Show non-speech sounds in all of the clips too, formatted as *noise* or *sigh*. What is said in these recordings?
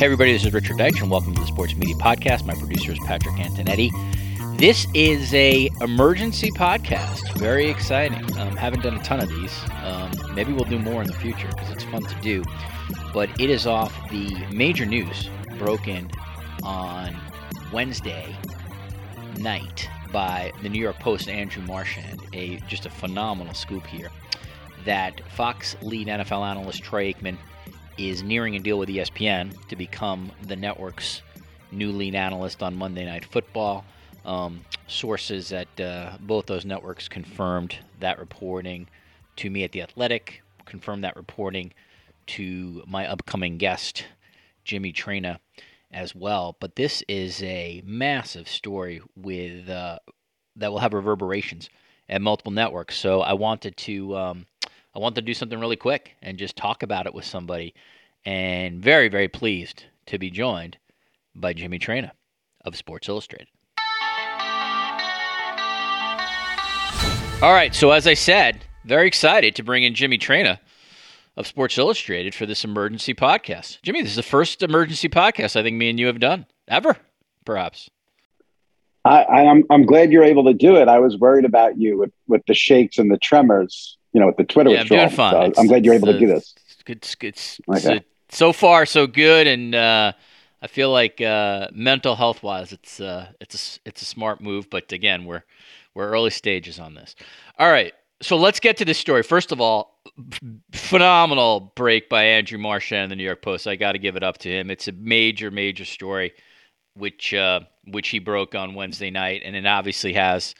Hey, everybody, this is Richard Deitsch, and welcome to the Sports Media Podcast. My producer is Patrick Antonetti. This is a emergency podcast. Very exciting. Um, haven't done a ton of these. Um, maybe we'll do more in the future because it's fun to do. But it is off the major news broken on Wednesday night by the New York Post Andrew Marchand. A just a phenomenal scoop here that Fox lead NFL analyst Troy Aikman is nearing a deal with ESPN to become the network's new lead analyst on Monday Night Football. Um, sources at uh, both those networks confirmed that reporting to me at The Athletic, confirmed that reporting to my upcoming guest, Jimmy Traina, as well. But this is a massive story with uh, that will have reverberations at multiple networks. So I wanted to um, I wanted to do something really quick and just talk about it with somebody. And very, very pleased to be joined by Jimmy Traina of Sports Illustrated. All right, so as I said, very excited to bring in Jimmy Traina of Sports Illustrated for this emergency podcast. Jimmy, this is the first emergency podcast I think me and you have done ever, perhaps. I, I'm I'm glad you're able to do it. I was worried about you with, with the shakes and the tremors, you know, with the Twitter Yeah, I'm doing fine. So I'm glad you're able it's, to do this. It's it's, Okay. it's so far so good, and uh, I feel like uh, mental health wise, it's uh, it's a, it's a smart move. But again, we're we're early stages on this. All right, so let's get to this story. First of all, phenomenal break by Andrew Marchand in the New York Post. I got to give it up to him. It's a major major story, which uh, which he broke on Wednesday night, and it obviously has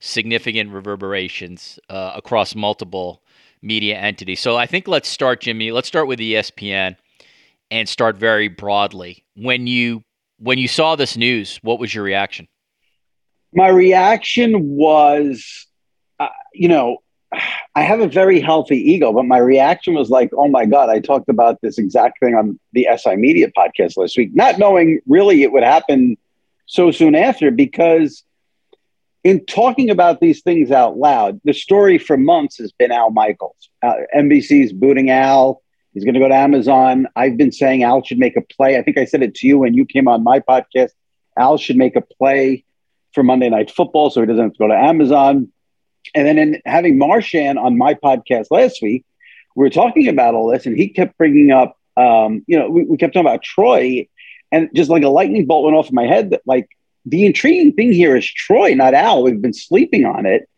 significant reverberations uh, across multiple media entities. So I think let's start, Jimmy. Let's start with ESPN and start very broadly. When you when you saw this news, what was your reaction? My reaction was, uh, you know, I have a very healthy ego, but my reaction was like, oh my God, I talked about this exact thing on the SI Media podcast last week, not knowing really it would happen so soon after because in talking about these things out loud, the story for months has been Al Michaels. Uh, NBC's booting Al. He's going to go to Amazon. I've been saying Al should make a play. I think I said it to you when you came on my podcast. Al should make a play for Monday Night Football so he doesn't have to go to Amazon. And then in having Marchand on my podcast last week, we were talking about all this, and he kept bringing up, um, you know, we, we kept talking about Troy, and just like a lightning bolt went off in my head that like the intriguing thing here is Troy, not Al. We've been sleeping on it.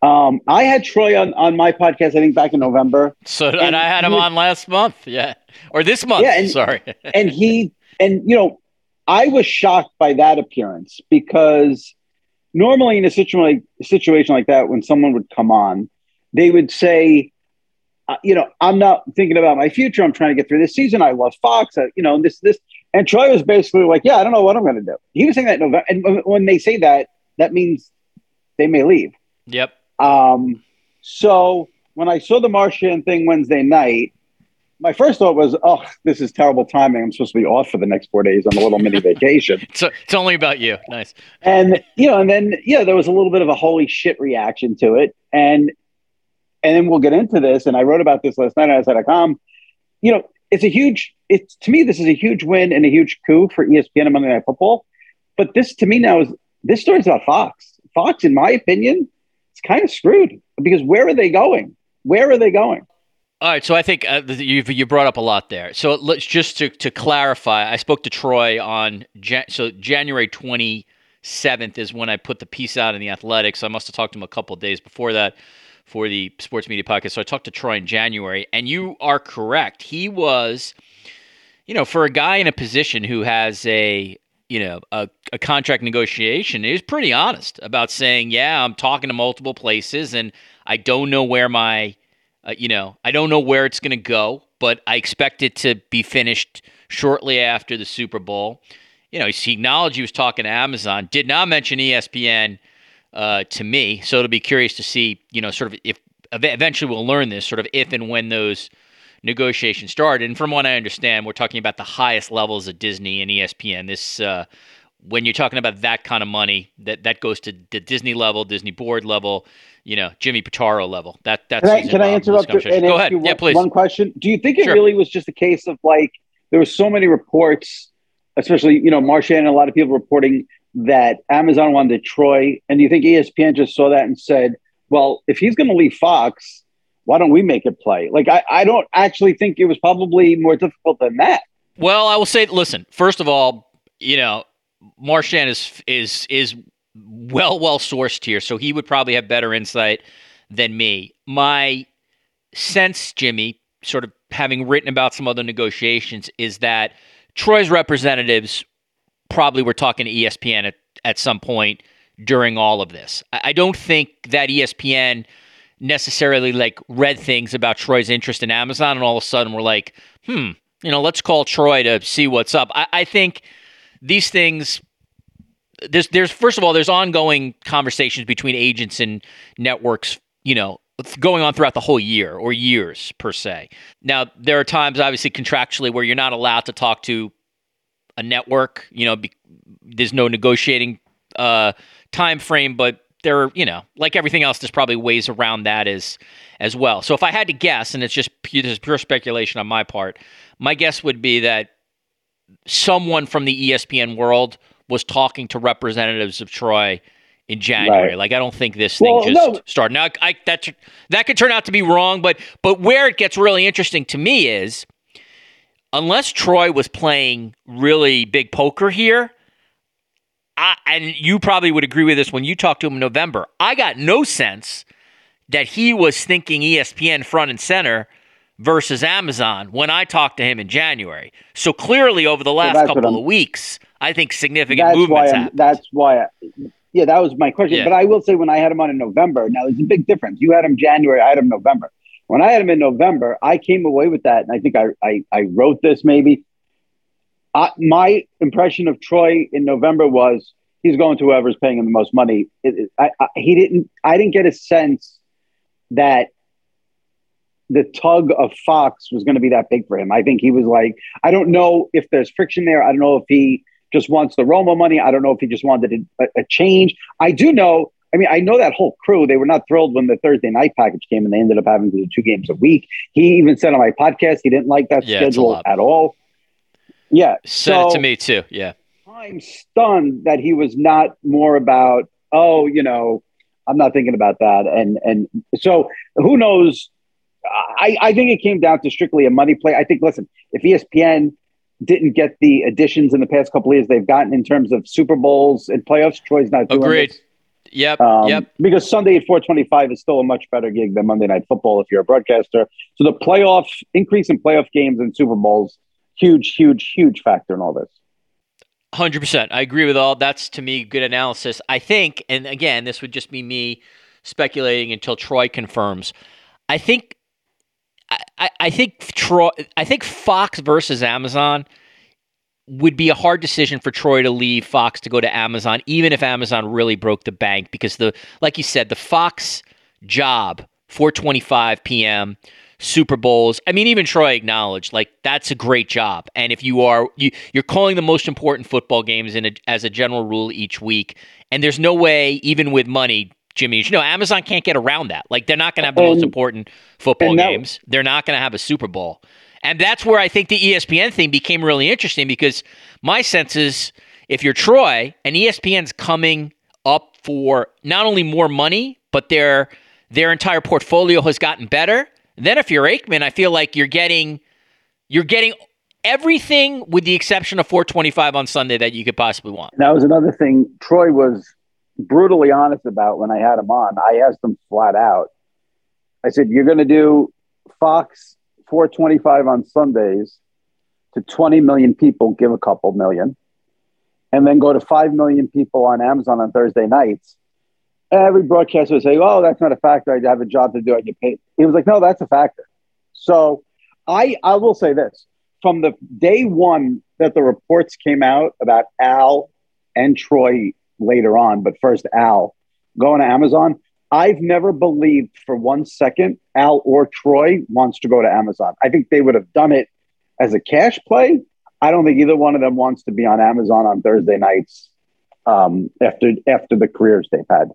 Um, I had Troy on, on my podcast, I think back in November, So and, And I had him you- on last month, yeah, or this month. Yeah, and- sorry. *laughs* and he and you know i was shocked by that appearance because normally in a situation like, situation like that when someone would come on they would say uh, you know i'm not thinking about my future i'm trying to get through this season i love fox uh, you know this this and troy was basically like yeah i don't know what i'm going to do he was saying that november and when- they say that that means they may leave yep. um, so when I saw the Marchand thing Wednesday night, my first thought was, "Oh, this is terrible timing. I'm supposed to be off for the next four days on a little mini vacation." *laughs* So it's only about you. Nice. And you know, and then yeah, there was a little bit of a holy shit reaction to it, and and then we'll get into this. And I wrote about this last night on SI.com. You know, it's a huge. It's to me, this is a huge win and a huge coup for ESPN and Monday Night Football. But this, to me, now is this story's about Fox. Fox, in my opinion, it's kind of screwed because where are they going? Where are they going? All right, so I think uh, th- you brought up a lot there. So let's just to, to clarify. I spoke to Troy on Jan- so January twenty seventh is when I put the piece out in the Athletics. I must have talked to him a couple days before that for the Sports Media Podcast. So I talked to Troy in January, and you are correct. He was, you know, for a guy in a position who has a, you know, a, a contract negotiation, he was pretty honest about saying, yeah, I'm talking to multiple places, and I don't know where my, uh, you know, I don't know where it's going to go, but I expect it to be finished shortly after the Super Bowl. You know, he acknowledged he was talking to Amazon, did not mention ESPN uh, to me. So it'll be curious to see, you know, sort of if eventually we'll learn this, sort of if and when those negotiations start. And from what I understand, we're talking about the highest levels of Disney and ESPN. This uh, when you're talking about that kind of money, that that goes to the Disney level, Disney board level, you know, Jimmy Pitaro level. That that's can I, can I interrupt and Go ahead. One, yeah, please. One question: Do you think it sure. really was just a case of like there were so many reports, especially you know Marchand and a lot of people reporting that Amazon wanted Troy, and you think ESPN just saw that and said, "Well, if he's going to leave Fox, why don't we make it play?" Like I, I don't actually think it was probably more difficult than that. Well, I will say, listen. First of all, you know, Marchand is is is well well sourced here, so he would probably have better insight than me. My sense, Jimmy, sort of having written about some other negotiations, is that Troy's representatives probably were talking to ESPN at, at some point during all of this. I, I don't think that ESPN necessarily like read things about Troy's interest in Amazon and all of a sudden we're like, hmm, you know, let's call Troy to see what's up. I, I think these things there's there's first of all there's ongoing conversations between agents and networks, you know, going on throughout the whole year or years per se. Now, there are times obviously contractually where you're not allowed to talk to a network. You know, be, there's no negotiating uh, time frame, but there, you know, like everything else, there's probably ways around that as as well. So if I had to guess, and it's just pure, this is pure speculation on my part, my guess would be that someone from the ESPN world was talking to representatives of Troy in January. Right. Like I don't think this thing well, just no. started. Now I, that that could turn out to be wrong, but but where it gets really interesting to me is unless Troy was playing really big poker here, I, and you probably would agree with this when you talked to him in November, I got no sense that he was thinking ESPN front and center versus Amazon when I talked to him in January. So clearly, over the last couple of weeks, I think significant movements happened. That's why. I, yeah, that was my question. Yeah. But I will say, when I had him on in November, now there's a big difference. You had him January, I had him November. When I had him in November, I came away with that, and I think I I, I wrote this maybe. Uh, my impression of Troy in November was he's going to whoever's paying him the most money. It, I, I, he didn't. I didn't get a sense that the tug of Fox was going to be that big for him. I think he was like, I don't know if there's friction there. I don't know if he just wants the Romo money. I don't know if he just wanted a, a change. I do know I mean, I know that whole crew, they were not thrilled when the Thursday night package came and they ended up having to do two games a week. He even said on my podcast he didn't like that yeah, schedule at all. Yeah. Said so, it to me too. Yeah. I'm stunned that he was not more about, oh, you know, I'm not thinking about that. And and so who knows? I, I think it came down to strictly a money play. I think, listen, if ESPN didn't get the additions in the past couple of years they've gotten in terms of Super Bowls and playoffs, Troy's not doing Agreed. This. Yep. Um, yep. Because Sunday at 425 is still a much better gig than Monday Night Football if you're a broadcaster. So the playoff increase in playoff games and Super Bowls, huge, huge, huge factor in all this. 100%. I agree with all. That's to me good analysis. I think, and again, this would just be me speculating until Troy confirms. I think I, I think Troy I think Fox versus Amazon would be a hard decision for Troy to leave Fox to go to Amazon, even if Amazon really broke the bank, because the like you said, the Fox job, 4:25 p.m. Super Bowls. I mean, even Troy acknowledged like that's a great job. And if you are you you're calling the most important football games in a, as a general rule each week, and there's no way, even with money, Jimmy, you know, Amazon can't get around that. Like they're not going to have the most important football games. They're not going to have a Super Bowl. And that's where I think the ESPN thing became really interesting because my sense is if you're Troy and ESPN's coming up for not only more money, but their their entire portfolio has gotten better. Then if you're Aikman, I feel like you're getting you're getting everything with the exception of 425 on Sunday that you could possibly want. That was another thing Troy was brutally honest about when I had him on. I asked him flat out. I said, "You're going to do Fox 425 on Sundays to 20 million people, give a couple million, and then go to 5 million people on Amazon on Thursday nights." Every broadcaster would say, "Oh, that's not a factor. I have a job to do. I get paid." He was like, "No, that's a factor." So, I I will say this: from the day one that the reports came out about Al and Troy later on, but first Al going to Amazon, I've never believed for one second Al or Troy wants to go to Amazon. I think they would have done it as a cash play. I don't think either one of them wants to be on Amazon on Thursday nights um, after after the careers they've had.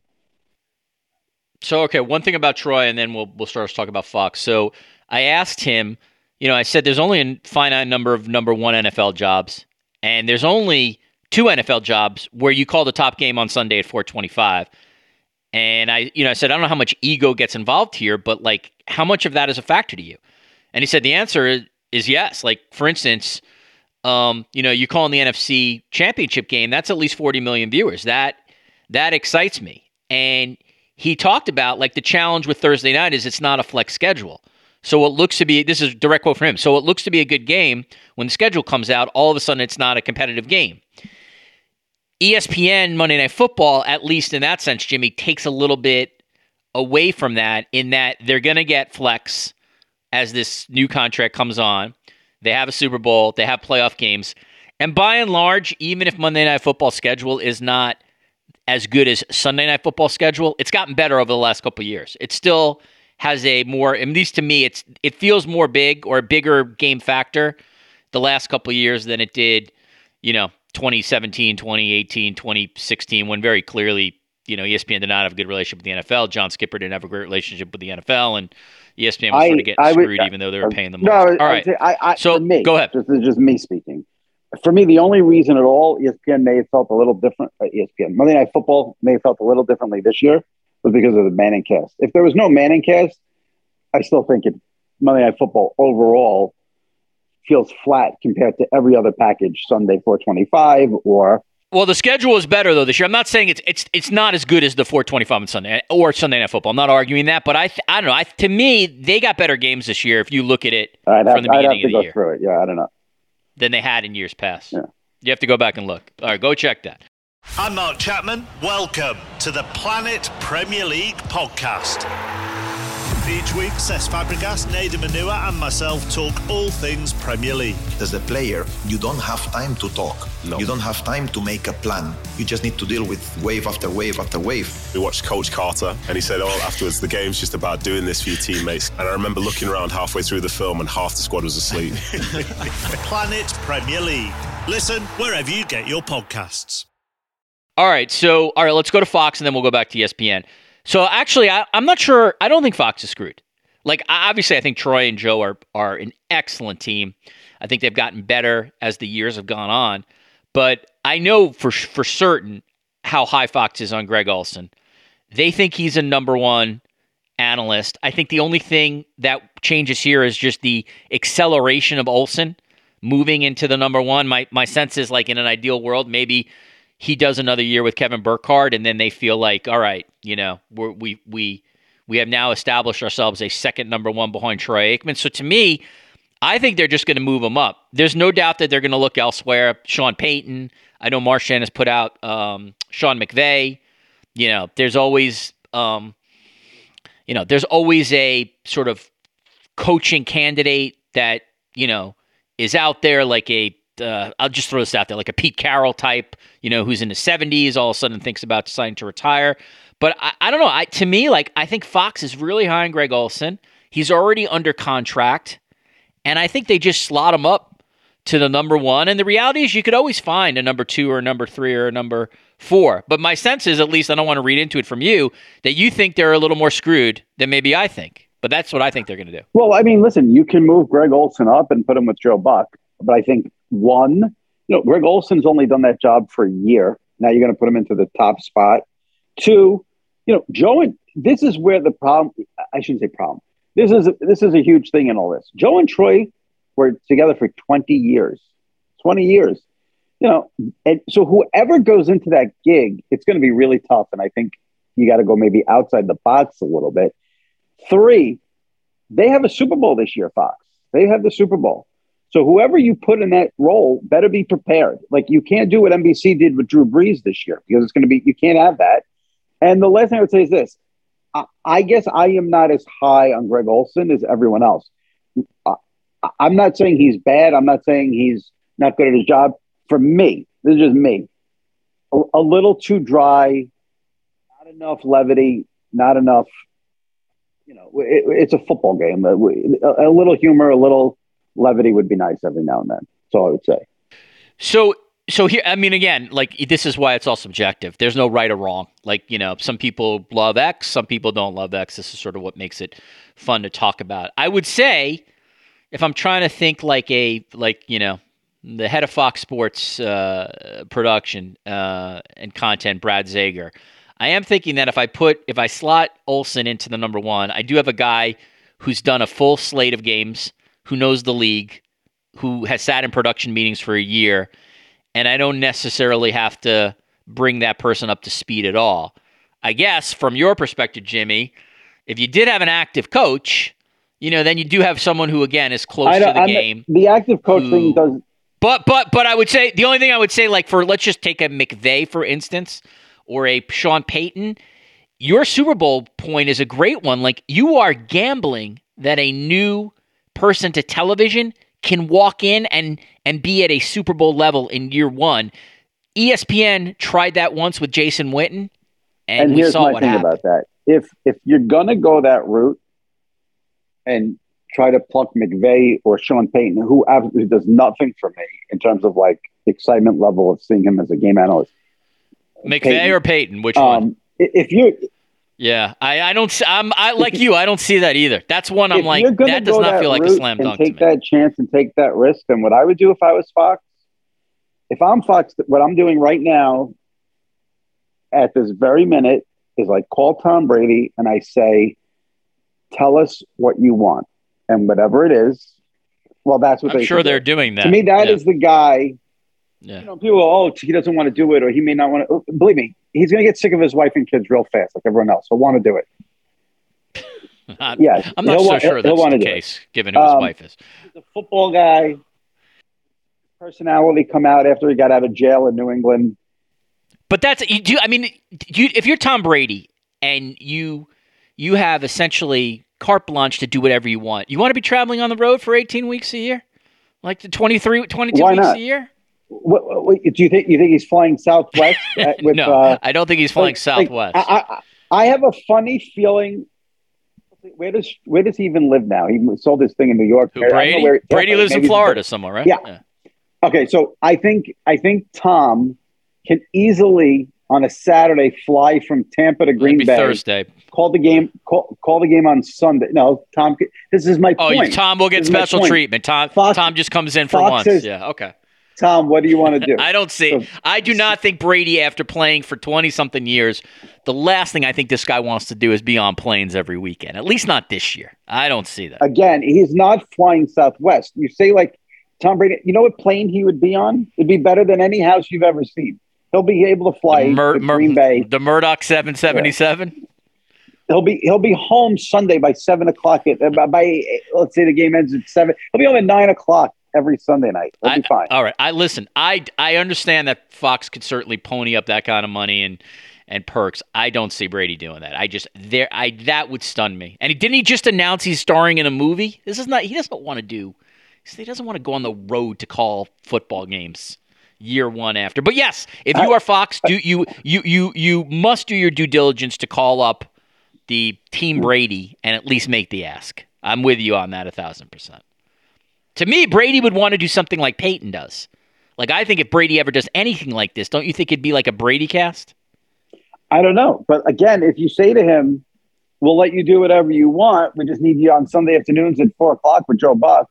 So okay, one thing about Troy, and then we'll we'll start to talk about Fox. So I asked him, you know, I said there's only a finite number of number one NFL jobs, and there's only two NFL jobs where you call the top game on Sunday at 425. And I, you know, I said, I don't know how much ego gets involved here, but like, how much of that is a factor to you? And he said the answer is, yes. Like, for instance, um, you know, you call in the NFC championship game, that's at least 40 million viewers. That that excites me. And he talked about like the challenge with Thursday night is it's not a flex schedule. So it looks to be this is direct quote from him. So it looks to be a good game when the schedule comes out, all of a sudden it's not a competitive game. ESPN Monday Night Football, at least in that sense, Jimmy, takes a little bit away from that in that they're going to get flex as this new contract comes on. They have a Super Bowl, they have playoff games. And by and large, even if Monday Night Football schedule is not as good as Sunday Night Football schedule, it's gotten better over the last couple years. It still has a more, at least to me, it's it feels more big or a bigger game factor the last couple years than it did, you know, 2017, 2018, 2016, when very clearly, you know, ESPN did not have a good relationship with the NFL. John Skipper didn't have a great relationship with the NFL, and ESPN was I, sort of getting I screwed, would, even though they were paying the most. No, all right. I, I, so me, go ahead. This is just me speaking. For me, the only reason at all ESPN may have felt a little different. Uh, ESPN Monday Night Football may have felt a little differently this year was because of the Manning cast. If there was no Manning cast, I still think it Monday Night Football overall feels flat compared to every other package, Sunday 425 or well, the schedule is better though this year. I'm not saying it's it's it's not as good as the 425 on Sunday or Sunday Night Football. I'm not arguing that, but I th- I don't know. I, to me, they got better games this year if you look at it I'd from have, the beginning of the year. Through it. Yeah, I don't know. Than they had in years past. Yeah. You have to go back and look. All right, go check that. I'm Mark Chapman. Welcome to the Planet Premier League podcast. Each week, Cesc Fabregas, Nedum Onuoha, and myself talk all things Premier League. As a player, you don't have time to talk. No. You don't have time to make a plan. You just need to deal with wave after wave after wave. We watched Coach Carter, and he said, "Oh, afterwards, the game's just about doing this for your teammates." And I remember looking around halfway through the film, and half the squad was asleep. *laughs* Planet Premier League. Listen wherever you get your podcasts. All right, so all right, let's go to Fox, and then we'll go back to ESPN. So actually, I, am not sure. I don't think Fox is screwed. Like obviously, I think Troy and Joe are are an excellent team. I think they've gotten better as the years have gone on. But I know for for certain how high Fox is on Greg Olsen. They think he's a number one analyst. I think the only thing that changes here is just the acceleration of Olsen moving into the number one. My my sense is like in an ideal world, maybe he does another year with Kevin Burkhardt, and then they feel like, all right, you know, we we we have now established ourselves a second number one behind Troy Aikman. So to me, I think they're just going to move him up. There's no doubt that they're going to look elsewhere. Sean Payton, I know Marchand has put out um, Sean McVay. You know, there's always, um, you know, there's always a sort of coaching candidate that you know is out there, like a uh, I'll just throw this out there, like a Pete Carroll type, you know, who's in his 70s, all of a sudden thinks about deciding to retire. But I, I don't know. I, to me, like, I think Fox is really high on Greg Olsen. He's already under contract. And I think they just slot him up to the number one. And the reality is, you could always find a number two or a number three or a number four. But my sense is, at least I don't want to read into it from you, that you think they're a little more screwed than maybe I think. But that's what I think they're going to do. Well, I mean, listen, you can move Greg Olsen up and put him with Joe Buck. But I think one, you know, Greg Olsen's only done that job for a year. Now you're going to put him into the top spot. Two, you know, Joe and this is where the problem. I shouldn't say problem. This is this is a huge thing in all this. Joe and Troy were together for 20 years. 20 years. You know, and so whoever goes into that gig, it's going to be really tough. And I think you got to go maybe outside the box a little bit. Three, they have a Super Bowl this year, Fox. They have the Super Bowl. So whoever you put in that role better be prepared. Like you can't do what NBC did with Drew Brees this year because it's going to be, you can't have that. And the last thing I would say is this I, I guess I am not as high on Greg Olsen as everyone else. I, I'm not saying he's bad. I'm not saying he's not good at his job. For me, this is just me. A, a little too dry, not enough levity, not enough. You know, it, it's a football game. A, a little humor, a little levity would be nice every now and then. That's all I would say. So so here i mean again like this is why it's all subjective. There's no right or wrong. Like you know some people love x some people don't love x. This is sort of what makes it fun to talk about. I would say if i'm trying to think like a like you know the head of fox sports uh, production uh, and content brad zager i am thinking that if i put if i slot olsen into the number one i do have a guy who's done a full slate of games who knows the league who has sat in production meetings for a year and I don't necessarily have to bring that person up to speed at all. I guess from your perspective, Jimmy, if you did have an active coach, you know, then you do have someone who again is close to the I'm game. The active coach who, thing does. But but but I would say the only thing I would say, like for let's just take a McVay for instance, or a Sean Payton. Your Super Bowl point is a great one. Like you are gambling that a new person to television can walk in and and be at a Super Bowl level in year one. ESPN tried that once with Jason Witten, and, and we saw what happened. about that. If if you're gonna go that route and try to pluck McVay or Sean Payton, who absolutely does nothing for me in terms of like excitement level of seeing him as a game analyst. McVay Payton, or Payton, which um, one? If you yeah, I, I don't. I'm I like you. I don't see that either. That's one I'm like that does not feel like a slam dunk. Take that chance and take that risk. And what I would do if I was Fox, if I'm Fox, what I'm doing right now, at this very minute, is like call Tom Brady and I say, "Tell us what you want," and whatever it is, well, that's what I'm they sure they're do. doing that. To me, that yeah. is the guy. Yeah. You know, people, go, oh, he doesn't want to do it, or he may not want to. Believe me, he's going to get sick of his wife and kids real fast, like everyone else. He'll want to do it. *laughs* yeah, I'm not so want, sure that's the case, given who his um, wife is. The football guy. Personality come out after he got out of jail in New England. But that's you do. I mean, you, if you're Tom Brady and you you have essentially carte blanche to do whatever you want, you want to be traveling on the road for 18 weeks a year, like the 23, 22 Why weeks not? a year. What, what, do you think? You think he's flying Southwest? *laughs* With, no, uh, I don't think he's flying like, Southwest. Like, I, I, I, have a funny feeling. Where does where does he even live now? He sold his thing in New York. Who, Brady? Where, Brady lives in Florida somewhere, right? Yeah. yeah. Okay, so I think I think Tom can easily on a Saturday fly from Tampa to Green Bay. Thursday. Call the game. Call, call the game on Sunday. No, Tom. This is my point. oh, point. Tom will get special treatment. Tom. Fox, Tom just comes in for Fox once. Yeah. Okay. Tom, what do you want to do? *laughs* I don't see. I do not think Brady, after playing for twenty something years, the last thing I think this guy wants to do is be on planes every weekend. At least not this year. I don't see that. Again, he's not flying Southwest. You say like Tom Brady. You know what plane he would be on? It'd be better than any house you've ever seen. He'll be able to fly Mur- to Green Bay. The Murdoch seven seventy seven. He'll be he'll be home Sunday by seven o'clock. At, by let's say the game ends at seven. He'll be home at nine o'clock every Sunday night. It'll I, be fine. All right. I listen. I I understand that Fox could certainly pony up that kind of money and and perks. I don't see Brady doing that. I just there. I that would stun me. And he, didn't he just announce he's starring in a movie? This is not. He doesn't want to do. He doesn't want to go on the road to call football games year one after. But yes, if you are Fox, do you you you you must do your due diligence to call up the team hmm. Brady and at least make the ask. I'm with you on that a thousand percent. To me, Brady would want to do something like Peyton does. Like I think if Brady ever does anything like this, don't you think it'd be like a Brady cast? I don't know, but again, if you say to him, "We'll let you do whatever you want. We just need you on Sunday afternoons at four o'clock with Joe Buck."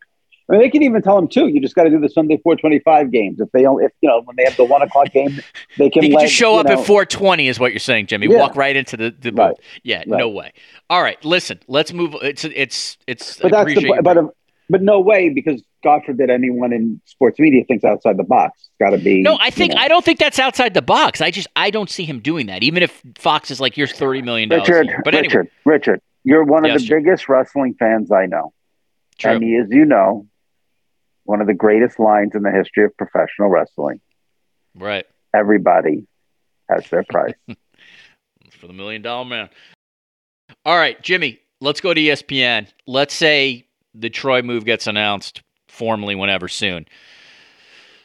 I mean, they can even tell him too. You just got to do the Sunday four twenty five games. If they don't, if you know, when they have the one o'clock game, they can. Can let, just show up know, at four twenty, is what you're saying, Jimmy. Yeah. Walk right into the, the right. Yeah, right. no way. All right, listen, let's move. It's it's it's. But that's the but, but no way because God forbid anyone in sports media thinks outside the box. It's got to be. No, I think you know. I don't think that's outside the box. I just I don't see him doing that. Even if Fox is like, "Here's thirty million dollars." Richard, But Richard, anyway, Richard, you're one of Yes, the Jim. biggest wrestling fans I know. true. And he is, you know, one of the greatest lines in the history of professional wrestling. right Everybody has their *laughs* price. for the million dollar man. All right, Jimmy, let's go to ESPN. Let's say the Troy move gets announced formally whenever soon.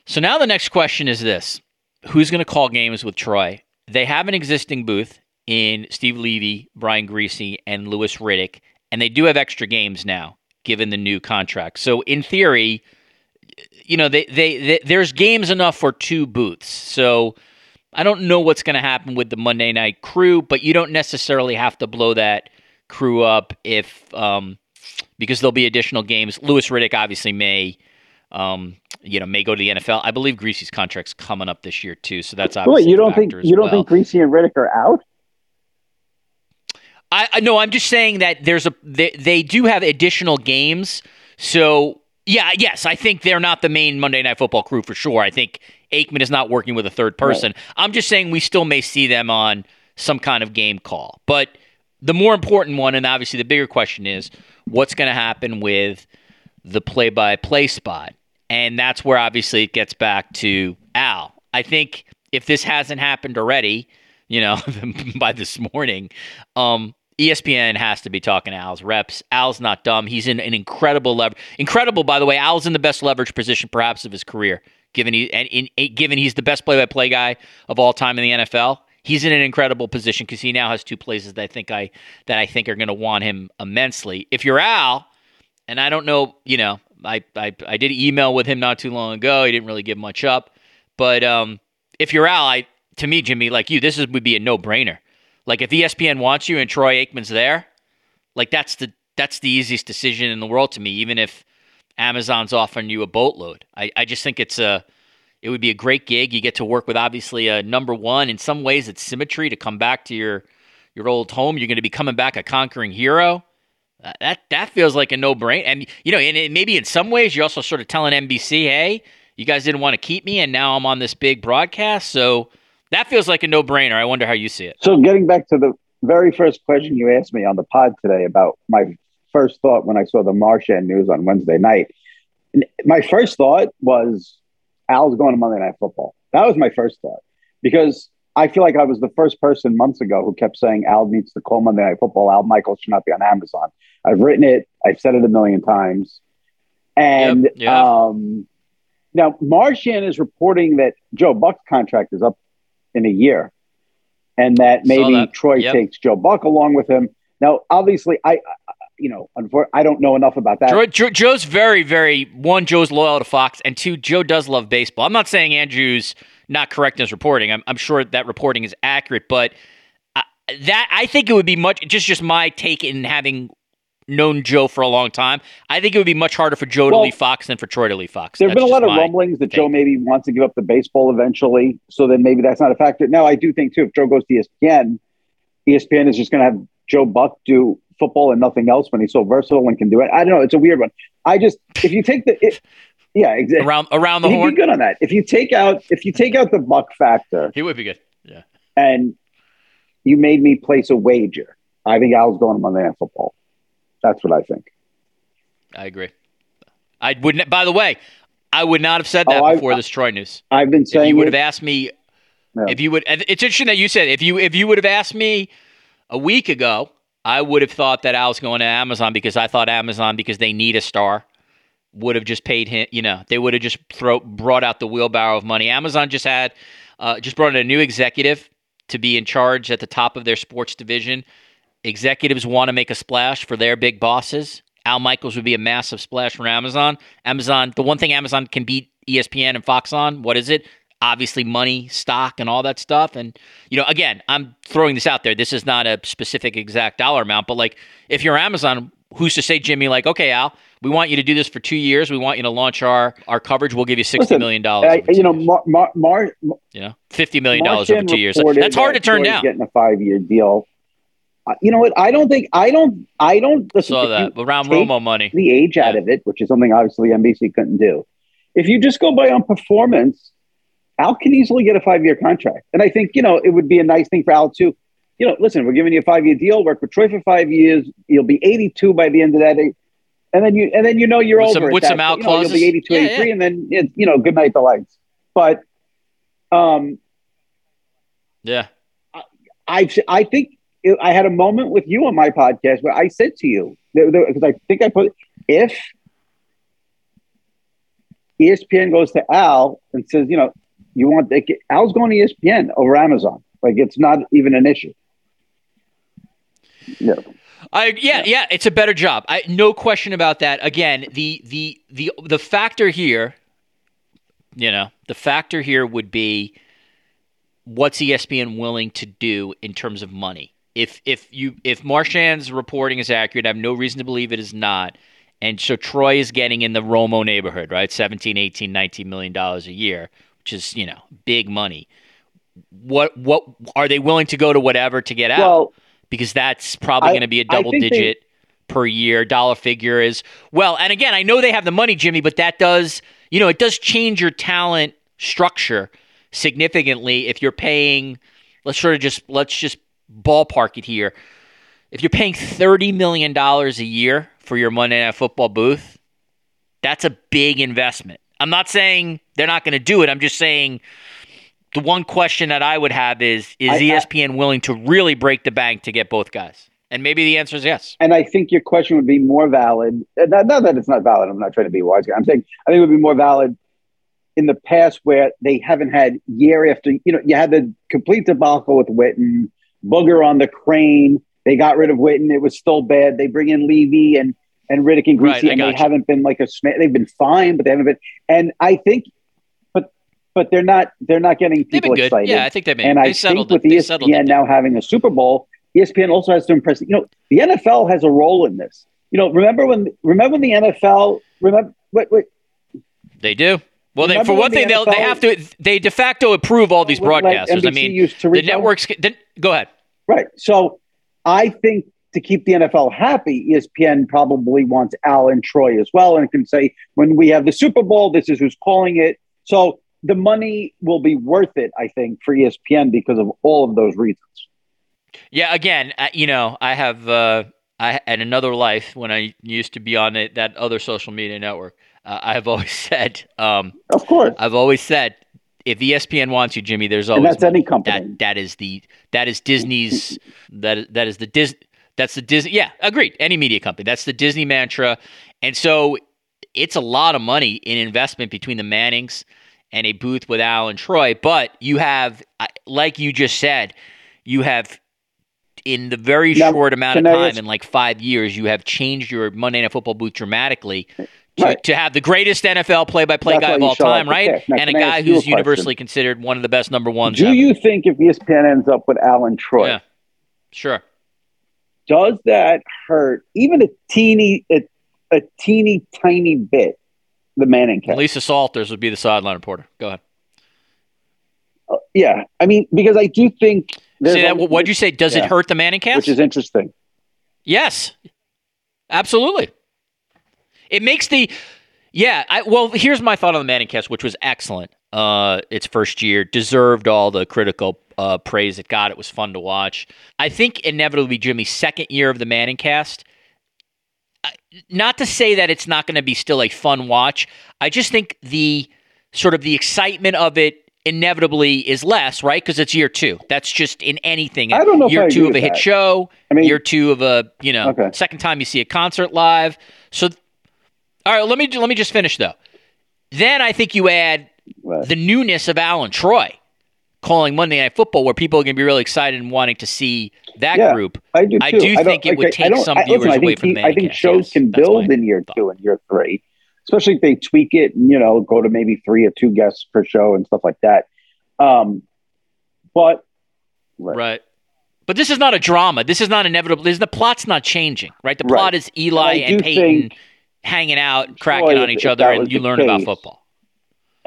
So now the next question is this Who's going to call games with Troy? They have an existing booth in Steve Levy, Brian Griese, and Louis Riddick, and they do have extra games now, given the new contract. So in theory, you know, they, they, they there's games enough for two booths. So I don't know what's going to happen with the Monday night crew, but you don't necessarily have to blow that crew up if um, because there'll be additional games. Louis Riddick obviously may um, you know may go to the NFL. I believe Griese's contract's coming up this year too, so that's obviously Wait, you don't think you don't well. think Griese and Riddick are out? I, I no, I'm just saying that there's a they, they do have additional games. So yeah, yes, I think they're not the main Monday Night Football crew for sure. I think Aikman is not working with a third person. I'm just saying we still may see them on some kind of game call. But the more important one, and obviously the bigger question is what's going to happen with the play-by-play spot, and that's where obviously it gets back to Al. I think if this hasn't happened already, you know, *laughs* by this morning, um, ESPN has to be talking to Al's reps. Al's not dumb. He's in an incredible lever. Incredible, by the way. Al's in the best leverage position, perhaps, of his career. Given he and in, given he's the best play-by-play guy of all time in the NFL, he's in an incredible position because he now has two places that I think I that I think are going to want him immensely. If you're Al, and I don't know, you know, I, I I did email with him not too long ago. He didn't really give much up, but um, if you're Al, I, to me, Jimmy, like you, this is, would be a no-brainer. Like if ESPN wants you and Troy Aikman's there, like that's the that's the easiest decision in the world to me. Even if Amazon's offering you a boatload, I, I just think it's a it would be a great gig. You get to work with obviously a number one. In some ways, it's symmetry to come back to your your old home. You're going to be coming back a conquering hero. Uh, that that feels like a no brainer. And you know, and it, maybe in some ways, you're also sort of telling NBC, "Hey, you guys didn't want to keep me, and now I'm on this big broadcast." So that feels like a no brainer. I wonder how you see it. So getting back to the very first question you asked me on the pod today about my first thought when I saw the Marchand news on Wednesday night, my first thought was Al's going to Monday Night Football. That was my first thought because I feel like I was the first person months ago who kept saying Al needs to call Monday Night Football. Al Michaels should not be on Amazon. I've written it. I've said it a million times. And Yep, yeah. um, now Marchand is reporting that Joe Buck's contract is up in a year, and that maybe that. Troy Yep. takes Joe Buck along with him. Now, obviously, I you know, unfor- I don't know enough about that. Joe, Joe, Joe's very, very one. Joe's loyal to Fox, and two, Joe does love baseball. I'm not saying Andrew's not correct in his reporting. I'm, I'm sure that reporting is accurate, but uh, that I think it would be much. Just, just my take in having known Joe for a long time. I think it would be much harder for Joe to leave Fox than for Troy to leave Fox. There have been a lot of rumblings that Joe maybe wants to give up the baseball eventually, so then maybe that's not a factor. Now, I do think too, if Joe goes to ESPN, ESPN is just going to have Joe Buck do football and nothing else when he's so versatile and can do it. I don't know. It's a weird one. I just if you take the, it, yeah, exactly. around around the He'd horn. be good on that. If you take out if you take out the Buck factor He would be good. Yeah. and you made me place a wager, I think Al's going to Monday Night Football. That's what I think. I agree. I wouldn't. By the way, I would not have said that Oh, I- before this Troy news. I've been If saying you would have asked me, Yeah. if you would, it's interesting that you said if you if you would have asked me a week ago, I would have thought that was going to Amazon because I thought Amazon because they need a star would have just paid him. You know, they would have just throw brought out the wheelbarrow of money. Amazon just had uh, just brought in a new executive to be in charge at the top of their sports division. Executives want to make a splash for their big bosses. Al Michaels would be a massive splash for Amazon. Amazon, the one thing Amazon can beat ESPN and Fox on, what is it? Obviously, money, stock, and all that stuff. And, you know, again, I'm throwing this out there. This is not a specific exact dollar amount, but like if you're Amazon, who's to say, Jimmy, like, okay, Al, we want you to do this for two years. We want you to launch our, our coverage. We'll give you $60 Listen, million. dollars you know. Mar, Mar, Mar, you know, $50 million over two years. That's hard to turn down. Getting a five-year deal. Uh, you know what? I don't think I don't I don't listen, Saw that around Romo money. the age out of it, which is something obviously NBC couldn't do. If you just go by on performance, Al can easily get a five year contract, and I think you know it would be a nice thing for Al to, You know, listen, we're giving you a five year deal. Work with Troy for five years. You'll be eighty two by the end of that. And then you, and then you know you're With over some- it. with That- some out you know, You'll be 82, Yeah, 83, yeah. and then it's you know good night the lights. But um, Yeah. I I think I had a moment with you on my podcast where I said to you because I think I put if ESPN goes to Al and says, you know, you want they get, Al's going to ESPN over Amazon, like it's not even an issue. Yeah, I yeah, yeah, it's a better job. I no question about that. Again, the the the the factor here, you know, the factor here would be what's ESPN willing to do in terms of money. If if you if Marchand's reporting is accurate, I have no reason to believe it is not. And so Troy is getting in the Romo neighborhood, right? 17, 18, 19 million dollars a year, which is, you know, big money. What what are they willing to go to whatever to get out? well, because that's probably going to be a double think they- digit per year dollar figure is well and again i know they have the money jimmy but that does you know it does change your talent structure significantly if you're paying let's sort of just let's just ballpark it here if you're paying 30 million dollars a year for your monday night football booth that's a big investment i'm not saying they're not going to do it i'm just saying the one question that I would have is is I- I- ESPN willing to really break the bank to get both guys? And maybe the answer is yes. and I think your question would be more valid. uh, Not, not that it's not valid. I'm not trying to be a wise guy. I'm saying I think it would be more valid in the past where they haven't had year after you know you had the complete debacle with Witten, Booger on the crane. They got rid of Witten. It was still bad. They bring in Levy and and Riddick and Griese, I and they you. haven't been like a sma- they've been fine, but they haven't been. And I think, but but they're not they're not getting people excited. Yeah, I think they've been. and they I settled think with it. ESPN now having a Super Bowl, ESPN also has to impress. You know, the NFL has a role in this. You know, remember when remember when the NFL remember wait They do. Well, they, for one thing, they'll, they have to. They de facto approve all these like, broadcasters. I mean, the networks. The, go ahead. right. So I think to keep the NFL happy, ESPN probably wants Al and Troy as well, and can say when we have the Super Bowl, this is who's calling it. So the money will be worth it, I think, for ESPN because of all of those reasons. Yeah, again, uh, you know, I have uh, I in another life when I used to be on it, that other social media network. Uh, I have *laughs* always said, um, Of course. I've always said, if ESPN wants you, Jimmy, there's And always that's any company. That that is the that is Disney's that that is the Dis that's the Disney. Yeah, agreed. Any media company, that's the Disney mantra, and so it's a lot of money in investment between the Mannings and a booth with Al and Troy. But you have, like you just said, you have in the very Now, short amount of time, ask- in like five years, you have changed your Monday Night Football booth dramatically. To, Right. to have the greatest NFL play-by-play That's guy of all time, right? Now, and a guy ask you a who's question? universally considered one of the best number ones. Do ever. you think if ESPN ends up with Al and Troy, Yeah, sure. Does that hurt even a teeny a, a teeny tiny bit the Manning cast? Lisa Salters would be the sideline reporter. Go ahead. Uh, yeah, I mean because I do think a- that. What'd you say? Does it hurt the Manning cast? which is interesting. Yes, absolutely. It makes the yeah. I, well, here's my thought on the Manning cast, which was excellent. Uh, its first year deserved all the critical uh, praise it got. It was fun to watch. I think inevitably Jimmy's second year of the Manning cast. Not to say that it's not going to be still a fun watch. I just think the sort of the excitement of it inevitably is less, right? Because it's year two. That's just in anything. I don't know if Year two of a hit that. show. I mean- year two of a you know Okay. second time you see a concert live. So, all right, let me let me just finish though. Then I think you add Right. the newness of Alan Troy calling Monday Night Football, where people are going to be really excited and wanting to see that Yeah, group. I do. Too. I do don't- think it would take some I, listen, viewers I away think from I think shows can build in year thought. two and year three, especially if they tweak it and you know go to maybe three or two guests per show and stuff like that. Um, but Right. But this is not a drama. This is not inevitable. This, the plot's not changing, right? The Right. plot is Eli And and Peyton hanging out, Troy, cracking on each other, and you learn about football.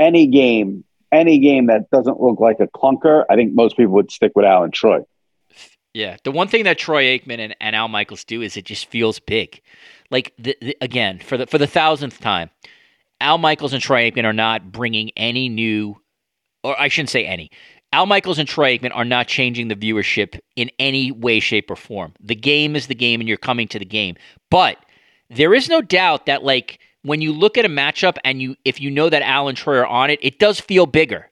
Any game, any game that doesn't look like a clunker, I think most people would stick with Alan Troy. Yeah, the one thing that Troy Aikman and, and Al Michaels do is it just feels big. Like the, the, again, for the for the thousandth time, Al Michaels and Troy Aikman are not bringing any new, or I shouldn't say any. Al Michaels and Troy Aikman are not changing the viewership in any way, shape, or form. The game is the game, and you're coming to the game. But there is no doubt that like when you look at a matchup and you if you know that Al and Troy are on it, it does feel bigger.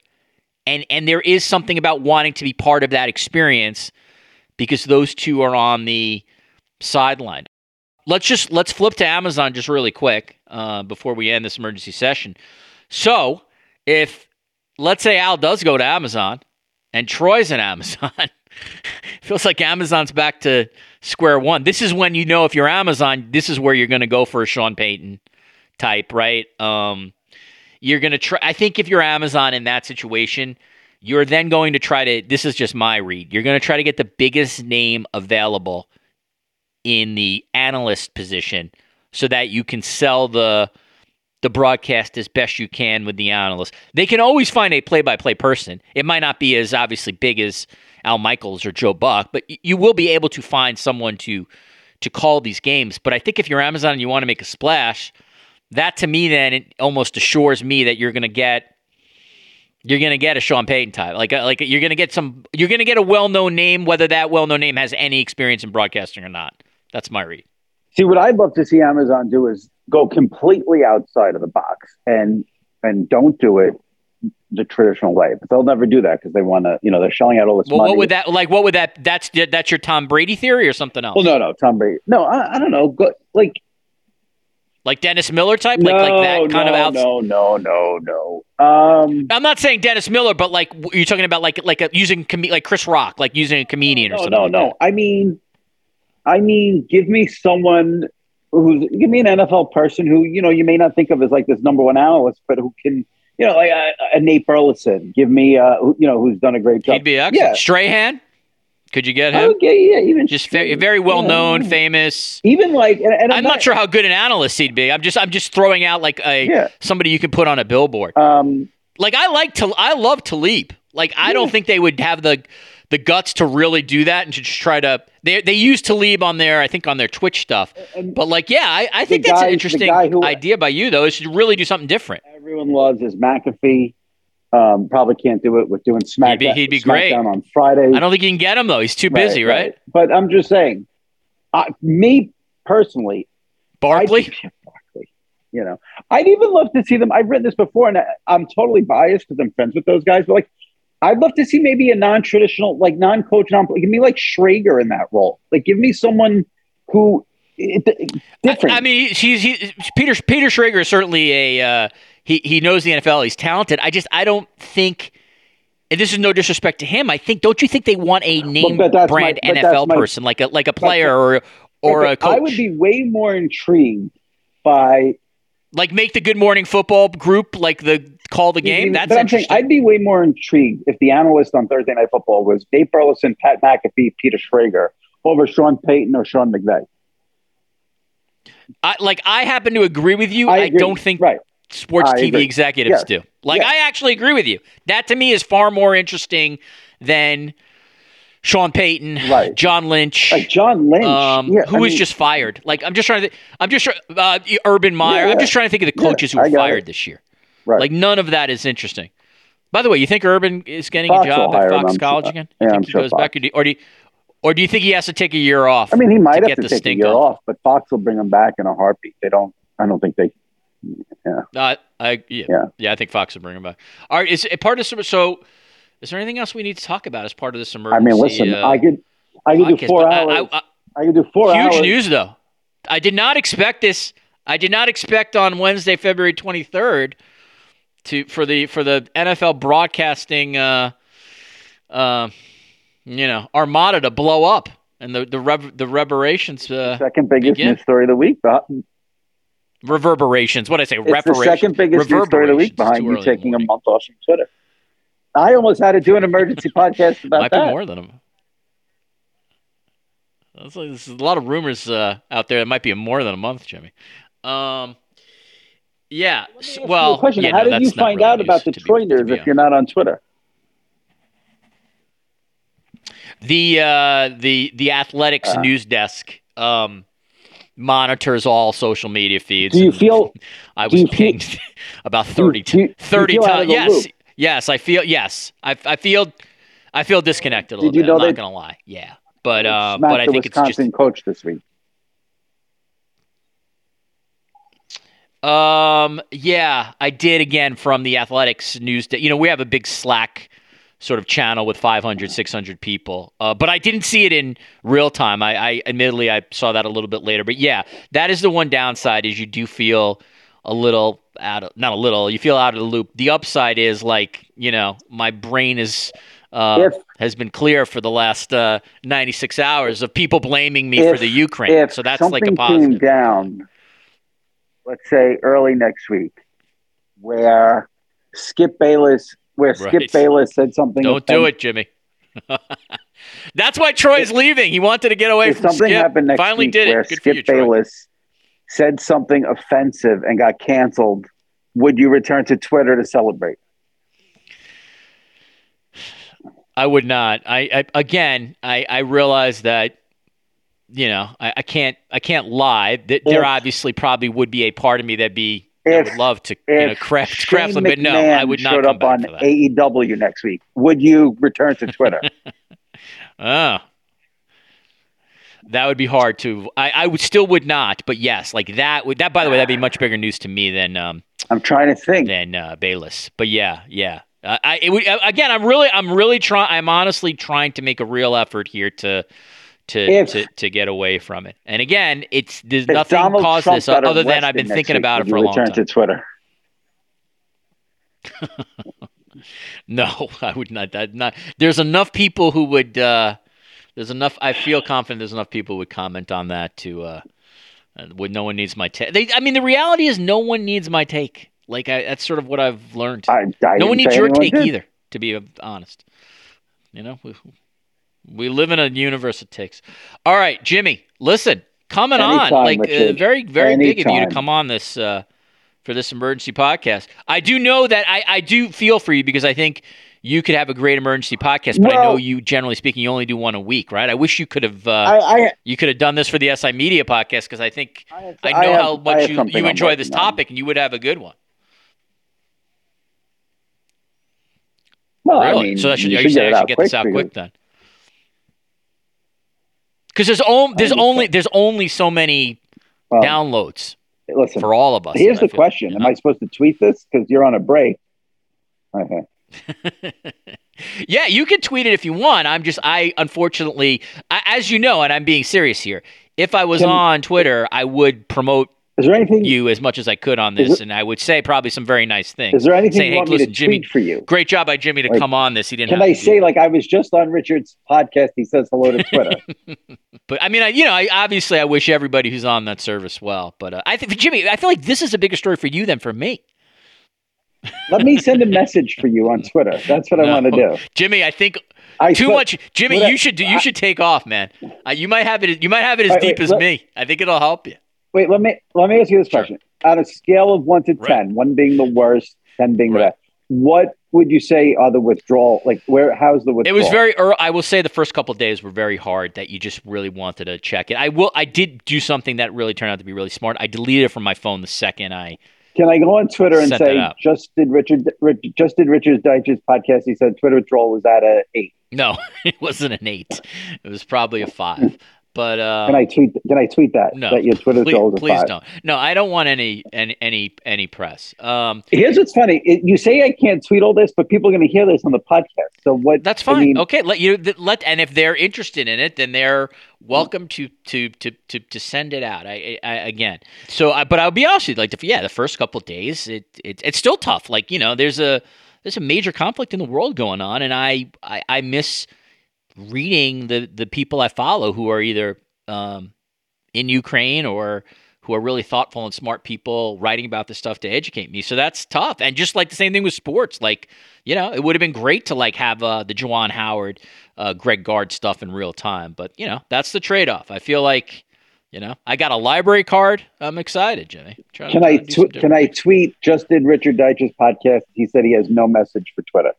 And and there is something about wanting to be part of that experience because those two are on the sideline. Let's just let's flip to Amazon just really quick uh, before we end this emergency session. So if let's say Al does go to Amazon and Troy's in *laughs* Amazon, feels like Amazon's back to square one. This is when you know if you're Amazon, this is where you're going to go for a Sean Payton type, right? Um, you're going to try. I think if you're Amazon in that situation, you're then going to try to. This is just my read. You're going to try to get the biggest name available in the analyst position so that you can sell the the broadcast as best you can with the analyst. They can always find a play-by-play person. It might not be as obviously big as Al Michaels or Joe Buck, but you will be able to find someone to to call these games. But I think if you're Amazon and you want to make a splash, that to me then it almost assures me that you're going to get you're going to get a Sean Payton type. Like uh, like you're going to get some you're going to get a well-known name whether that well-known name has any experience in broadcasting or not. That's my read. See what I'd love to see Amazon do is go completely outside of the box and and don't do it the traditional way. But they'll never do that because they want to, you know, they're shelling out all this well, money. What would that like? What would that? That's that's your Tom Brady theory or something else? Well, no, no, Tom Brady. No, I, I don't know. Go, like like Dennis Miller type, no, like like that kind no, of out. No, no, no, no. Um, I'm not saying Dennis Miller, but like you're talking about like like a, using com- like Chris Rock, like using a comedian no, or something. No, like no, that. I mean, I mean, give me someone who's give me an NFL person who you know you may not think of as like this number one analyst, but who can you know like a, a Nate Burleson. Give me uh who- you know who's done a great job. He'd be excellent. Yeah, Strahan, could you get him? get, yeah, even Just very, very well known, yeah. famous. Even like, and, and I'm not sure how good an analyst he'd be. I'm just I'm just throwing out like a Yeah. somebody you can put on a billboard. Um, Like I like to I love Talib. Like I don't think they would have the the guts to really do that and to just try to they they use Talib on their I think on their Twitch stuff. and But like yeah, I, I think that's guy- an interesting who- idea by you though, is to really do something different. everyone loves is McAfee. Um, probably can't do it with doing SmackDown. He'd be- he'd be great. On Friday. I don't think you can get him though. He's too busy, right? But I'm just saying, uh, me personally, Barkley? *laughs* Barkley. You know, I'd even love to see them. I've written this before, and I, I'm totally biased because I'm friends with those guys. But like, I'd love to see maybe a non-traditional, like non-coach, non. Give me like Schrager in that role. Like, give me someone who it, it- different. I, I mean, he's he, Peter Peter Schrager is certainly a uh, he he knows the NFL. He's talented. I just I don't think. And this is no disrespect to him. I think. Don't you think they want a name that's my- brand NFL my- person, like a like a player or or a coach? I would be way more intrigued by like make the Good Morning Football group like the call the game. That's but I'm saying interesting. I'd be way more intrigued if the analyst on Thursday Night Football was Dave Burleson, Pat McAfee, Peter Schrager over Sean Payton or Sean McVay. I, like I happen to agree with you. I I, don't think Right. Sports I TV agree. executives Yes. do. Like Yes. I actually agree with you. That to me is far more interesting than Sean Payton, Right. John Lynch, Like John Lynch, um, yeah, who I was mean, just fired. Like I'm just trying to. Th- I'm just try- uh, Urban Meyer. Yeah, I'm just trying to think of the yeah, coaches who were fired it. this year. Right. Like none of that is interesting. By the way, you think Urban is getting Fox a job at him, Fox I'm College sure. again? Yeah, you I'm think he sure goes Fox. back, or do, you, or do you, or do you think he has to take a year off? I mean, he might have to take a year off. off, but Fox will bring him back in a heartbeat. They don't. I don't think they. Uh, I yeah, Yeah. yeah I think Fox will bring him back. All right, is it part of some? So, is there anything else we need to talk about as part of this emergency? I mean, listen, uh, I could. I could do four But I- hours. I- I, could do four huge hours. news though. I did not expect this. I did not expect on Wednesday, February twenty third, to for the for the NFL broadcasting, uh, uh, you know, armada to blow up and the the rev- the reverberations, uh, Second biggest begin. news story of the week. But reverberations. What I say? it's the second biggest news story of the week behind you early in the taking a month off from Twitter. I almost had to do an emergency *laughs* podcast about Might that. be more than them. There's a lot of rumors uh, out there. It might be more than a month, Jimmy. Um, yeah. s- Ask you a well, question. yeah, how no, did you find really out about the to be- Troy to news be if you're not on Twitter? the uh, the the athletics Uh. news desk um, monitors all social media feeds. Do you *laughs* feel? I was you feel- pinged *laughs* about 30, do you- do you 30 feel out of times. Yes, loop? yes, I feel yes, I, I feel I feel disconnected a little Did you bit. know I'm not gonna lie. Yeah, but uh, but I think it's just coach this week. Um, yeah, I did again from the athletics news. Day. You know, we have a big Slack sort of channel with 500, 600 people. Uh, but I didn't see it in real time. I, I admittedly I saw that a little bit later. But yeah, that is the one downside is you do feel a little out of not a little. You feel out of the loop. The upside is like you know my brain is. Uh, If- has been clear for the last uh, 96 hours of people blaming me for the Ukraine. If So that's like a positive. came down, let's say early next week, where Skip Bayless, where Skip Right. Bayless said something. Don't do it, Jimmy. *laughs* That's why Troy's leaving. He wanted to get away If from something Skip. happened next Finally week did where it. Good Skip you. Bayless said something offensive and got canceled, would you return to Twitter to celebrate? I would not. I, I again, I, I realize that you know I, I can't I can't lie. That there obviously probably would be a part of me that'd be If- would love to you know craft craft them, but no, I would not showed up on. AEW next week. Would you return to Twitter? *laughs* Oh. That would be hard to. I, I would still would not, but yes, like that would that. By the way, that'd be much bigger news to me than um, I'm trying to think. than uh, Bayless. But yeah, yeah. Uh, I it would uh, again. I'm really, I'm really trying. I'm honestly trying to make a real effort here to to If- to, to get away from it. And again, it's there's nothing Donald caused Trump this other than I've been thinking about it for a long return time. to Twitter. *laughs* No, I would not. That not. There's enough people who would. Uh, there's enough. I feel confident. There's enough people who would comment on that to. Uh, uh, would no one needs my take. I mean, the reality is no one needs my take. Like I, that's sort of what I've learned. I, I no one needs your take did. either. To be honest, you know, we, we live in a universe of takes. All right, Jimmy, listen, coming on, like uh, very, very big of you to come on this uh, for this emergency podcast. I do know that I, I do feel for you because I think you could have a great emergency podcast, but I know you, generally speaking, you only do one a week, right? I wish you could have. Uh, I, I, you could have done this for the SI Media podcast because I think I, have- I know have- how much you, you enjoy this working on. topic, and you would have a good one. Well, Really? I mean, so that should, you should get I should get this out quick then? Because there's, on, there's only there's only so many Well, downloads listen, for all of us. here's the feel, question: you Am? I supposed to tweet this because you're on a break? Okay. *laughs* yeah, you can tweet it if you want. I'm just I unfortunately, I, as you know, and I'm being serious here. If I was Can- on Twitter, I would promote Is there anything? you as much as I could on this, it- and I would say probably some very nice things. is there anything saying, you hey, want listen, me to Jimmy, tweet for you? great job by Jimmy to Like, come on this. He didn't. Can have I say like I was just on Richard's podcast? He says hello to Twitter. *laughs* But I mean, I, you know, I, obviously, I wish everybody who's on that service well. But uh, I think, Jimmy, I feel like this is a bigger story for you than for me. *laughs* Let me send a message for you on Twitter. That's what I want to do. Jimmy, I think I too put- much. Jimmy, I- you should do. You should take off, man. Uh, you might have it. You might have it as Wait, deep wait, as let- me. I think it'll help you. Wait, let me let me ask you this Sure. question. On a scale of one to Right. ten, one being the worst, ten being the best, what would you say are the withdrawal? Like, where? How's the withdrawal? It was very. ear I will say the first couple of days were very hard. That you just really wanted to check it. I will. I did do something that really turned out to be really smart. I deleted it from my phone the second I. Can I go on Twitter and say just did Richard, Rich, just did Richard Deitsch's podcast? He said Twitter withdrawal was at a eight. No, *laughs* it wasn't an eight. It was probably a five. But uh, Can I tweet? Can I tweet that? no, that your Twitter please, please don't. No, I don't want any any any any press. Um, Here's what's funny. It, you say I can't tweet all this, but people are going to hear this on the podcast. So what? That's I fine. mean, okay, let you let and if they're interested in it, then they're welcome to to to to, to send it out. I, I again. So, I, but I'll be honest with you. Like, the, yeah, the first couple days, it, it it's still tough. Like, you know, there's a there's a major conflict in the world going on, and I I, I miss reading the the people I follow who are either um, in Ukraine or who are really thoughtful and smart people writing about this stuff to educate me. So that's tough. And just like the same thing with sports, like, you know, it would have been great to like have uh, the Juwan Howard, uh, Greg Gard stuff in real time. But, you know, that's the trade off. I feel like, you know, I got a library card. I'm excited, Jimmy. Can I trying to do some tw- can I tweet? Just did Richard Deitsch's podcast. He said he has no message for Twitter.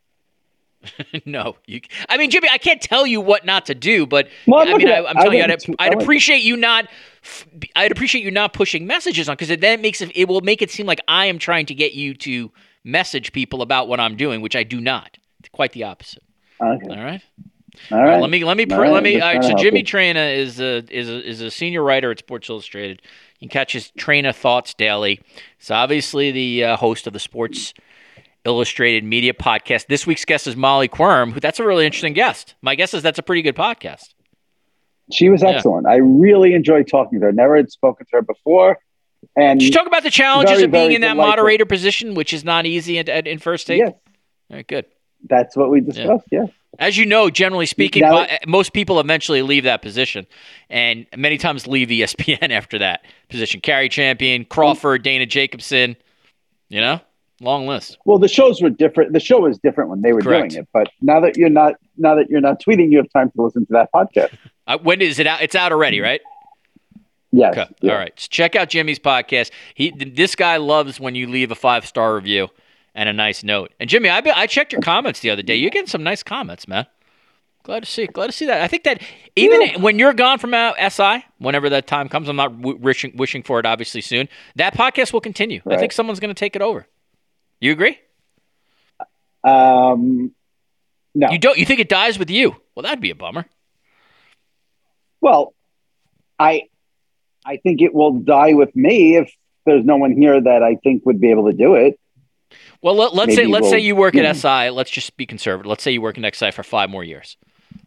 *laughs* no, you. I mean, Jimmy, I can't tell you what not to do, but Well, I'm I mean, I, at- I'm I telling you, I'd, I'd appreciate you not. I'd appreciate you not pushing messages on because then it makes it. It will make it seem like I am trying to get you to message people about what I'm doing, which I do not. It's Quite the opposite. Okay. All right. All All right. let me let me pr- right, let me. All right, so Jimmy help Traina is a is a is a senior writer at Sports Illustrated. You can catch his Traina Thoughts daily. He's obviously the uh, host of the Sports Illustrated Media Podcast. This week's guest is Molly Qerim. Who that's a really interesting guest. My guess is that's a pretty good podcast. She was Yeah. excellent. I really enjoyed talking to her. Never had spoken to her before. And Did you talk about the challenges Very, of being in that delightful. moderator position, which is not easy at, at, in first take? yes, All right, good. that's what we discussed. Yeah. As you know, generally speaking, Now- most people eventually leave that position, and many times leave ESPN *laughs* after that position. Cari Champion, Crawford, Dana Jacobson, you know, long list. Well, the shows were different. The show was different when they were Correct. doing it. But now that you're not, now that you're not tweeting, you have time to listen to that podcast. Uh, when is it out? It's out already, right? Yes. Okay. yeah. All right. So check out Jimmy's podcast. He, this guy loves when you leave a five star review and a nice note. And Jimmy, I, I checked your comments the other day. You're getting some nice comments, man. Glad to see. Glad to see that. I think that even Yeah. when you're gone from SI, whenever that time comes, I'm not w- wishing wishing for it. Obviously, soon that podcast will continue. I think someone's going to take it over. You agree? Um, no. You don't? You think it dies with you? Well, that'd be a bummer. Well, I, I think it will die with me if there's no one here that I think would be able to do it. Well, let, let's say let's say we'll- you work at SI. Let's just be conservative. Let's say you work at SI for five more years.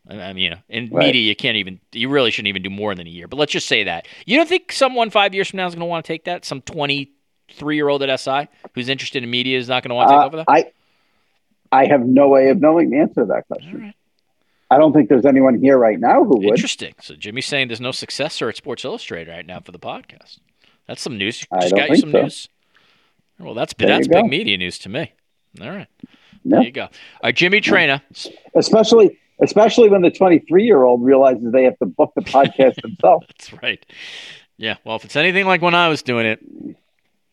I I mean, you know, in Right. media, you can't even. You really shouldn't even do more than a year. But let's just say that you don't think someone five years from now is going to want to take that. Some twenty-three-year-old at SI who's interested in media is not going to want to take Uh, over that. I, I have no way of knowing the answer to that question. All right. I don't think there's anyone here right now who would. Interesting. So Jimmy's saying there's no successor at Sports Illustrated right now for the podcast. That's some news. I Just don't got you some so. news. Well, that's There that's big media news to me. All right. Yeah. There you go. All right, Jimmy Traina. especially especially when the 23 year old realizes they have to book the podcast *laughs* themselves. That's right. Yeah. Well, if it's anything like when I was doing it,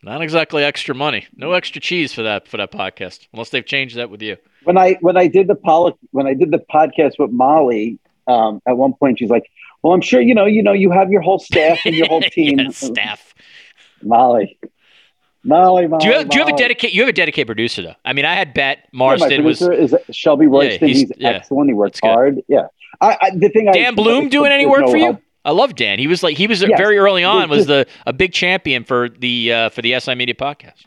not exactly extra money. No extra cheese for that for that podcast, unless they've changed that with you. When I when I did the poli- when I did the podcast with Molly, um, at one point she's like, "Well, I'm sure you know you know you have your whole staff and your whole *laughs* team." Yeah, staff. Molly, Molly, Molly. Do you have, do you have a Molly. dedicated? You have a dedicated producer though. I mean, I had Bet Yeah, Marston was is Shelby Royston. he's- he's yeah, excellent. He works hard. Yeah. I, I the thing. I, Dan Bloom doing any work no for you? help. I love Dan. He was like he was Yes. very early on was the a big champion for the uh, for the SI Media podcast.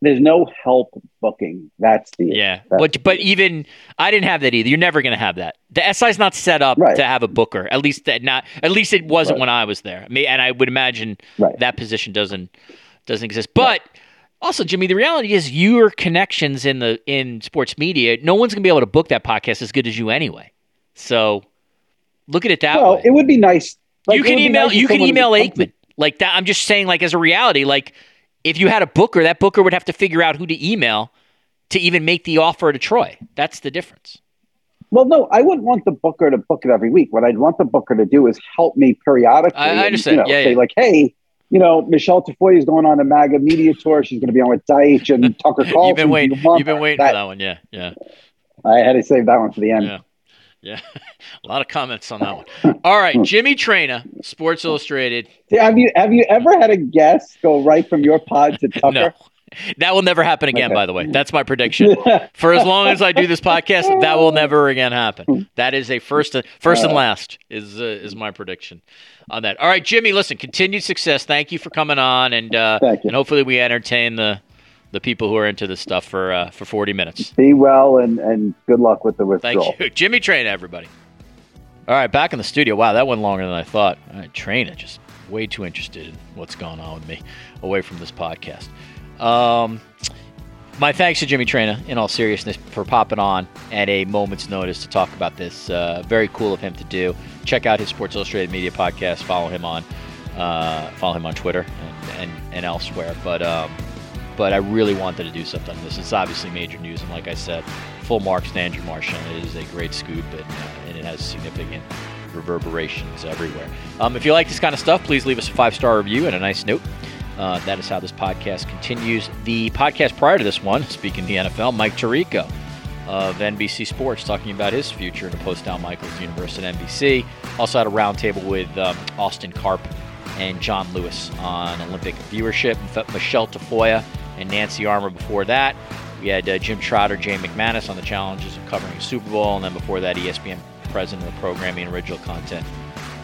There's no help booking. That's the. Yeah, That's but but even I didn't have that either. You're never going to have that. The SI's not set up Right. to have a booker. At least that not. At least it wasn't Right. when I was there. I mean, and I would imagine Right. that position doesn't doesn't exist. But also, Jimmy, the reality is your connections in the in sports media. No one's going to be able to book that podcast as good as you anyway. So look at it that well, way. it would be nice. like, you can email nice you can email would come to- Aikman like that. I'm just saying, like as a reality, like if you had a booker, that booker would have to figure out who to email to even make the offer to Troy. That's the difference. Well, no, I wouldn't want the booker to book it every week. What I'd want the booker to do is help me periodically. I- I and, understand. You know, Yeah, say yeah. like, hey, you know, Michelle Tafoya is going on a MAGA media tour. She's going to be on with Deitsch and Tucker Carlson. *laughs* you've been waiting. You've been waiting for that one. Yeah, yeah, I had to save that one for the end. yeah, yeah. *laughs* a lot of comments on that one. All right, Jimmy Traina, Sports Illustrated. Have you have you ever had a guest go right from your pod to *laughs* Tucker? No, that will never happen again. Okay. By the way, that's my prediction. *laughs* For as long as I do this podcast, that will never again happen. That is a first, first and last is uh, is my prediction on that. All right, Jimmy. Listen, continued success. Thank you for coming on, and uh, and hopefully we entertain the the people who are into this stuff for uh, for forty minutes. Be well and and good luck with the withdrawal. Thank you, *laughs* Jimmy Traina, everybody. All right, back in the studio. Wow, that went longer than I thought. All right, Traina just way too interested in what's going on with me away from this podcast. Um, my thanks to Jimmy Traina, in all seriousness, for popping on at a moment's notice to talk about this. Uh, very cool of him to do. Check out his Sports Illustrated Media podcast. Follow him on uh, follow him on Twitter and, and, and elsewhere. But um, but I really wanted to do something this. It's obviously major news, and like I said, full marks to Andrew Marchand. It is a great scoop, and, uh, and it has significant reverberations everywhere. Um, if you like this kind of stuff, please leave us a five star review and a nice note. Uh, that is how this podcast continues. The podcast prior to this one, speaking the NFL, Mike Tirico of NBC Sports, talking about his future in the post Al Michaels universe at NBC. Also had a roundtable with um, Austin Karp and John Lewis on Olympic viewership. Michelle Tafoya and Nancy Armour before that. We had uh, Jim Trotter, Jane McManus on the challenges of covering the Super Bowl, and then before that, ESPN president of programming and original content,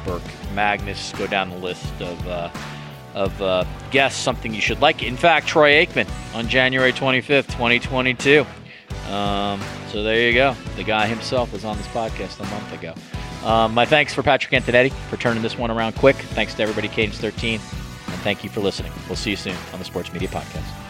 Burke Magnus. Go down the list of uh, of uh, guests, something you should like. In fact, Troy Aikman on January 25th, 2022. Um, so there you go. The guy himself was on this podcast a month ago. Um, my thanks for Patrick Antonetti for turning this one around quick. Thanks to everybody, Cadence 13. And thank you for listening. We'll see you soon on the Sports Media Podcast.